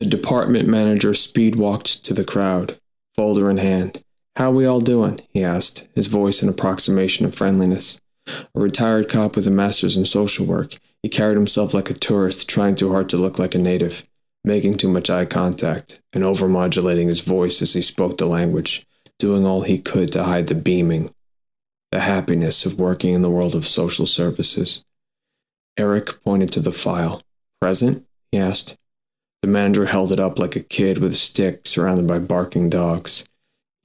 The department manager speed walked to the crowd, folder in hand. How we all doing? he asked, his voice an approximation of friendliness. A retired cop with a master's in social work, he carried himself like a tourist, trying too hard to look like a native, making too much eye contact, and overmodulating his voice as he spoke the language, doing all he could to hide the beaming, the happiness of working in the world of social services. Eric pointed to the file. Present? he asked. The manager held it up like a kid with a stick surrounded by barking dogs.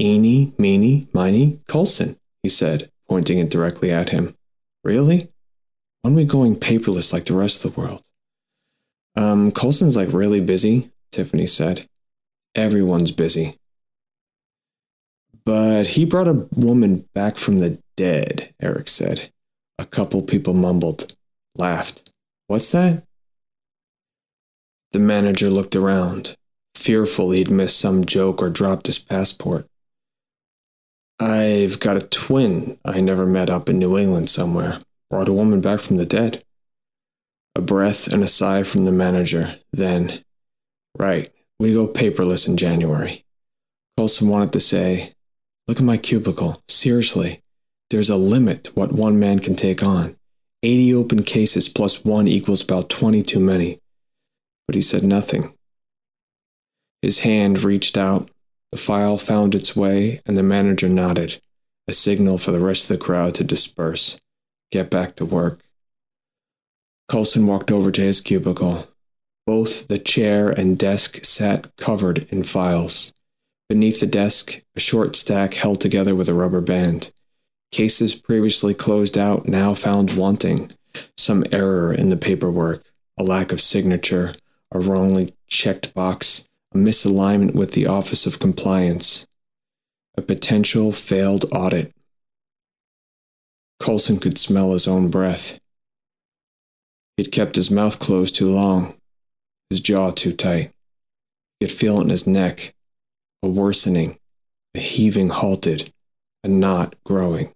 Eeny, meeny, miny, Colson, he said, pointing it directly at him. Really? When are we going paperless like the rest of the world? Um, Colson's like really busy, Tiffany said. Everyone's busy. But he brought a woman back from the dead, Eric said. A couple people mumbled, laughed. What's that? The manager looked around, fearful he'd missed some joke or dropped his passport. I've got a twin I never met up in New England somewhere. Brought a woman back from the dead. A breath and a sigh from the manager. Then, right, we go paperless in January. Colson wanted to say, Look at my cubicle. Seriously, there's a limit to what one man can take on. 80 open cases plus one equals about 20 too many. But he said nothing. His hand reached out, the file found its way, and the manager nodded, a signal for the rest of the crowd to disperse, get back to work. Colson walked over to his cubicle. Both the chair and desk sat covered in files. Beneath the desk, a short stack held together with a rubber band. Cases previously closed out now found wanting. Some error in the paperwork, a lack of signature, a wrongly checked box, a misalignment with the Office of Compliance, a potential failed audit. Colson could smell his own breath. He'd kept his mouth closed too long, his jaw too tight. He could feel it in his neck, a worsening, a heaving halted, a knot growing.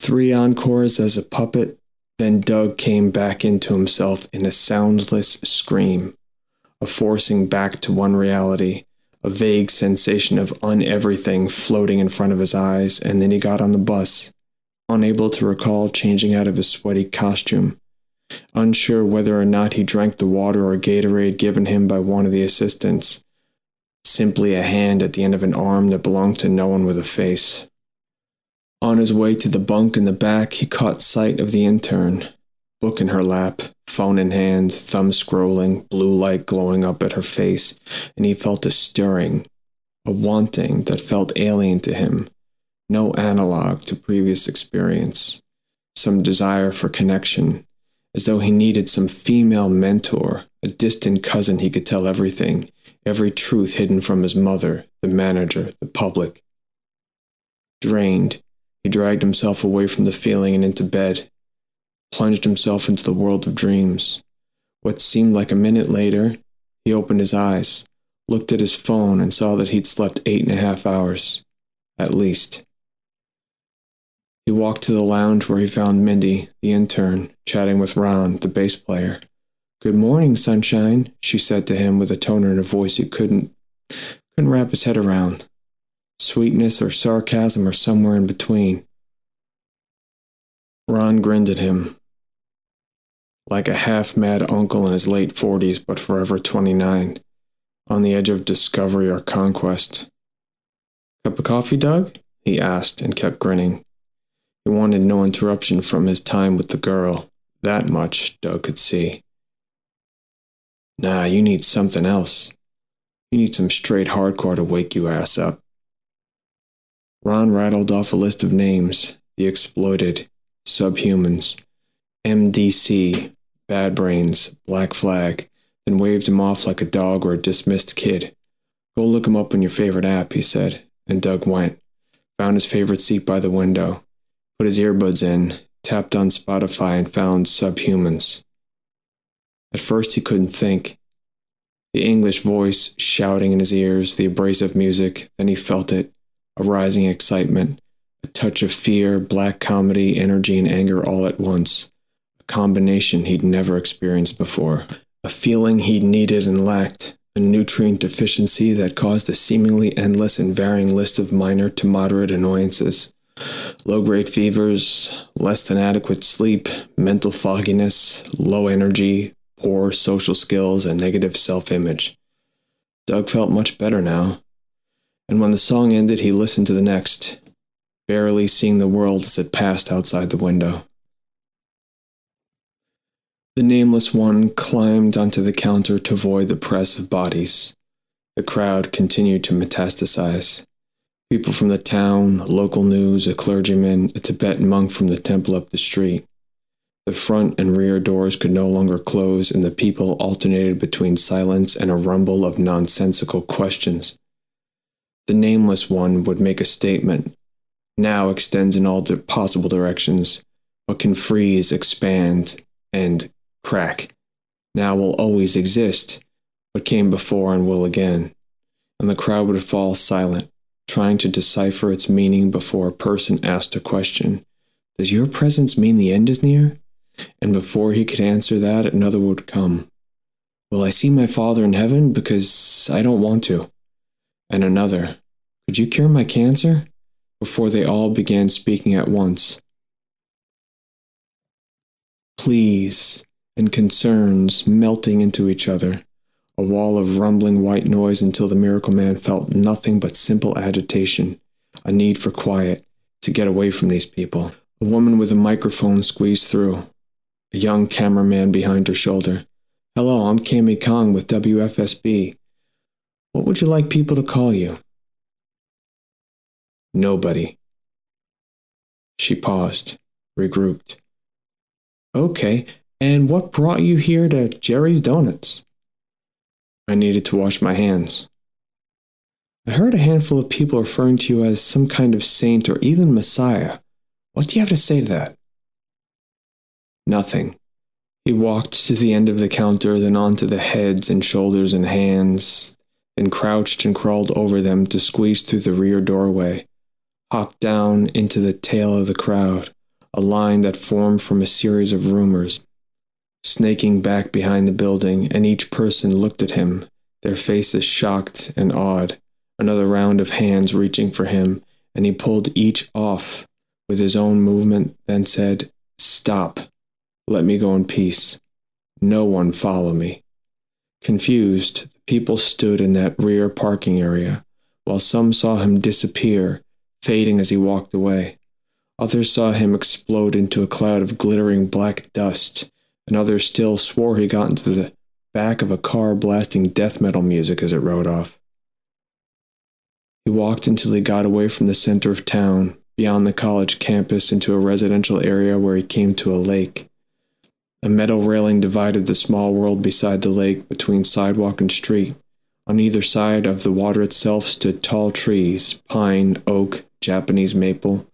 Three encores as a puppet, then Doug came back into himself in a soundless scream, a forcing back to one reality, a vague sensation of un-everything floating in front of his eyes, and then he got on the bus, unable to recall changing out of his sweaty costume, unsure whether or not he drank the water or Gatorade given him by one of the assistants, simply a hand at the end of an arm that belonged to no one with a face. On his way to the bunk in the back, he caught sight of the intern, book in her lap, phone in hand, thumb scrolling, blue light glowing up at her face, and he felt a stirring, a wanting that felt alien to him, no analog to previous experience, some desire for connection, as though he needed some female mentor, a distant cousin he could tell everything, every truth hidden from his mother, the manager, the public. Drained, he dragged himself away from the feeling and into bed, plunged himself into the world of dreams. What seemed like a minute later, he opened his eyes, looked at his phone, and saw that he'd slept eight and a half hours, at least. He walked to the lounge where he found Mindy, the intern, chatting with Ron, the bass player. Good morning, sunshine, she said to him with a tone in her voice he couldn't couldn't wrap his head around. Sweetness or sarcasm or somewhere in between. Ron grinned at him, like a half mad uncle in his late forties but forever twenty nine, on the edge of discovery or conquest. Cup of coffee, Doug? he asked and kept grinning. He wanted no interruption from his time with the girl. That much Doug could see. Nah, you need something else. You need some straight hardcore to wake you ass up. Ron rattled off a list of names the exploited, subhumans, MDC, bad brains, black flag, then waved him off like a dog or a dismissed kid. Go look him up on your favorite app, he said, and Doug went, found his favorite seat by the window, put his earbuds in, tapped on Spotify, and found Subhumans. At first, he couldn't think. The English voice shouting in his ears, the abrasive music, then he felt it a rising excitement, a touch of fear, black comedy, energy, and anger all at once, a combination he'd never experienced before. a feeling he'd needed and lacked, a nutrient deficiency that caused a seemingly endless and varying list of minor to moderate annoyances. Low grade fevers, less than adequate sleep, mental fogginess, low energy, poor social skills, and negative self image. Doug felt much better now. And when the song ended, he listened to the next, barely seeing the world as it passed outside the window. The nameless one climbed onto the counter to avoid the press of bodies. The crowd continued to metastasize. People from the town, local news, a clergyman, a Tibetan monk from the temple up the street. The front and rear doors could no longer close, and the people alternated between silence and a rumble of nonsensical questions. The nameless one would make a statement, now extends in all possible directions, but can freeze, expand, and crack. Now will always exist, but came before and will again. And the crowd would fall silent, trying to decipher its meaning before a person asked a question Does your presence mean the end is near? And before he could answer that, another would come. Will I see my Father in heaven? Because I don't want to. And another, Could you cure my cancer? Before they all began speaking at once. Please, and concerns melting into each other, a wall of rumbling white noise until the miracle man felt nothing but simple agitation, a need for quiet, to get away from these people. A woman with a microphone squeezed through, a young cameraman behind her shoulder. Hello, I'm Cami Kong with WFSB. What would you like people to call you? Nobody. She paused, regrouped. Okay, and what brought you here to Jerry's Donuts? I needed to wash my hands. I heard a handful of people referring to you as some kind of saint or even messiah. What do you have to say to that? Nothing. He walked to the end of the counter, then onto the heads and shoulders and hands, then crouched and crawled over them to squeeze through the rear doorway, hopped down into the tail of the crowd, a line that formed from a series of rumors, snaking back behind the building, and each person looked at him, their faces shocked and awed. Another round of hands reaching for him, and he pulled each off with his own movement, then said, Stop. Let me go in peace. No one follow me. Confused, the people stood in that rear parking area, while some saw him disappear, fading as he walked away. Others saw him explode into a cloud of glittering black dust, and others still swore he got into the back of a car blasting death metal music as it rode off. He walked until he got away from the center of town, beyond the college campus, into a residential area where he came to a lake. A metal railing divided the small world beside the lake between sidewalk and street. On either side of the water itself stood tall trees pine, oak, Japanese maple,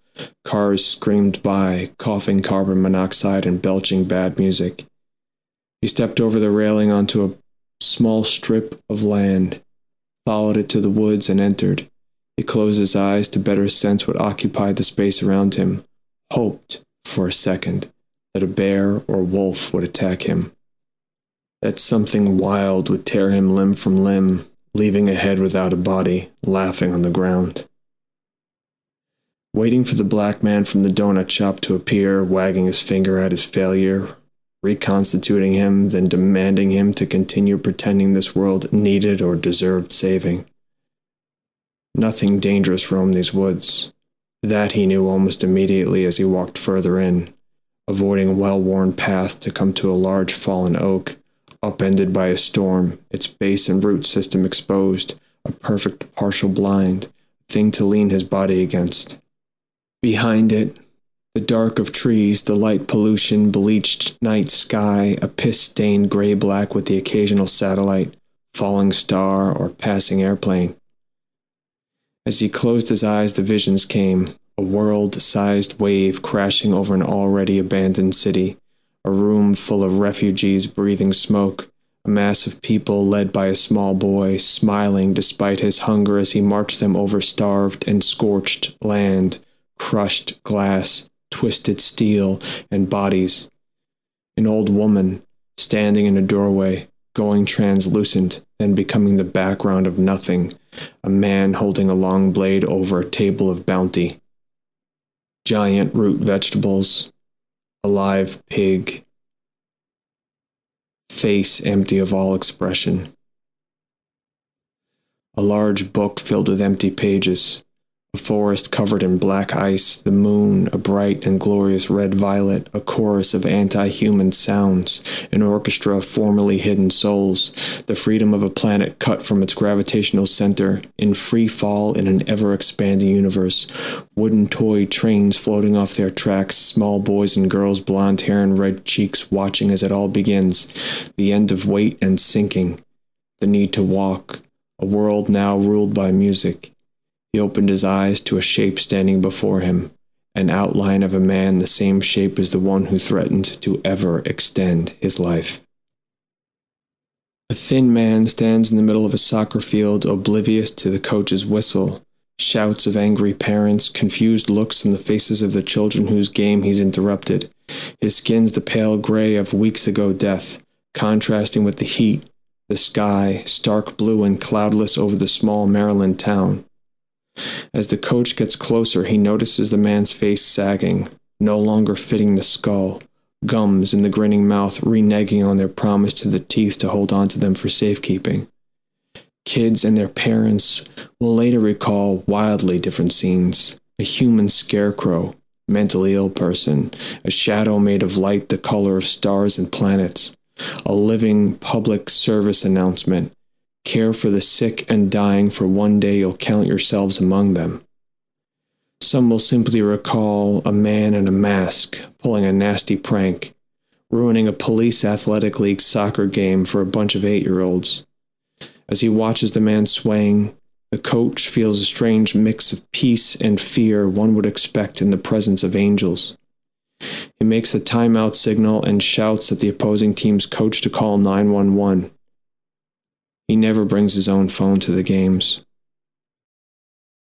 Cars screamed by, coughing carbon monoxide and belching bad music. He stepped over the railing onto a small strip of land, followed it to the woods, and entered. He closed his eyes to better sense what occupied the space around him, hoped, for a second, that a bear or wolf would attack him. That something wild would tear him limb from limb, leaving a head without a body, laughing on the ground waiting for the black man from the donut shop to appear, wagging his finger at his failure, reconstituting him, then demanding him to continue pretending this world needed or deserved saving. Nothing dangerous roamed these woods. That he knew almost immediately as he walked further in, avoiding a well worn path to come to a large fallen oak, upended by a storm, its base and root system exposed, a perfect partial blind, thing to lean his body against. Behind it, the dark of trees, the light pollution, bleached night sky, a piss stained gray black with the occasional satellite, falling star, or passing airplane. As he closed his eyes, the visions came a world sized wave crashing over an already abandoned city, a room full of refugees breathing smoke, a mass of people led by a small boy, smiling despite his hunger as he marched them over starved and scorched land crushed glass, twisted steel, and bodies. An old woman, standing in a doorway, going translucent, then becoming the background of nothing, a man holding a long blade over a table of bounty. Giant root vegetables, a live pig, face empty of all expression. A large book filled with empty pages, a forest covered in black ice, the moon, a bright and glorious red violet, a chorus of anti human sounds, an orchestra of formerly hidden souls, the freedom of a planet cut from its gravitational center, in free fall in an ever expanding universe, wooden toy trains floating off their tracks, small boys and girls, blond hair and red cheeks, watching as it all begins, the end of weight and sinking, the need to walk, a world now ruled by music he opened his eyes to a shape standing before him, an outline of a man the same shape as the one who threatened to ever extend his life. A thin man stands in the middle of a soccer field, oblivious to the coach's whistle, shouts of angry parents, confused looks on the faces of the children whose game he's interrupted. His skin's the pale gray of weeks ago death, contrasting with the heat, the sky, stark blue and cloudless over the small Maryland town. As the coach gets closer, he notices the man's face sagging, no longer fitting the skull, gums in the grinning mouth reneging on their promise to the teeth to hold on to them for safekeeping. Kids and their parents will later recall wildly different scenes a human scarecrow, mentally ill person, a shadow made of light the color of stars and planets, a living public service announcement, Care for the sick and dying, for one day you'll count yourselves among them. Some will simply recall a man in a mask pulling a nasty prank, ruining a police athletic league soccer game for a bunch of eight year olds. As he watches the man swaying, the coach feels a strange mix of peace and fear one would expect in the presence of angels. He makes a timeout signal and shouts at the opposing team's coach to call 911. He never brings his own phone to the games.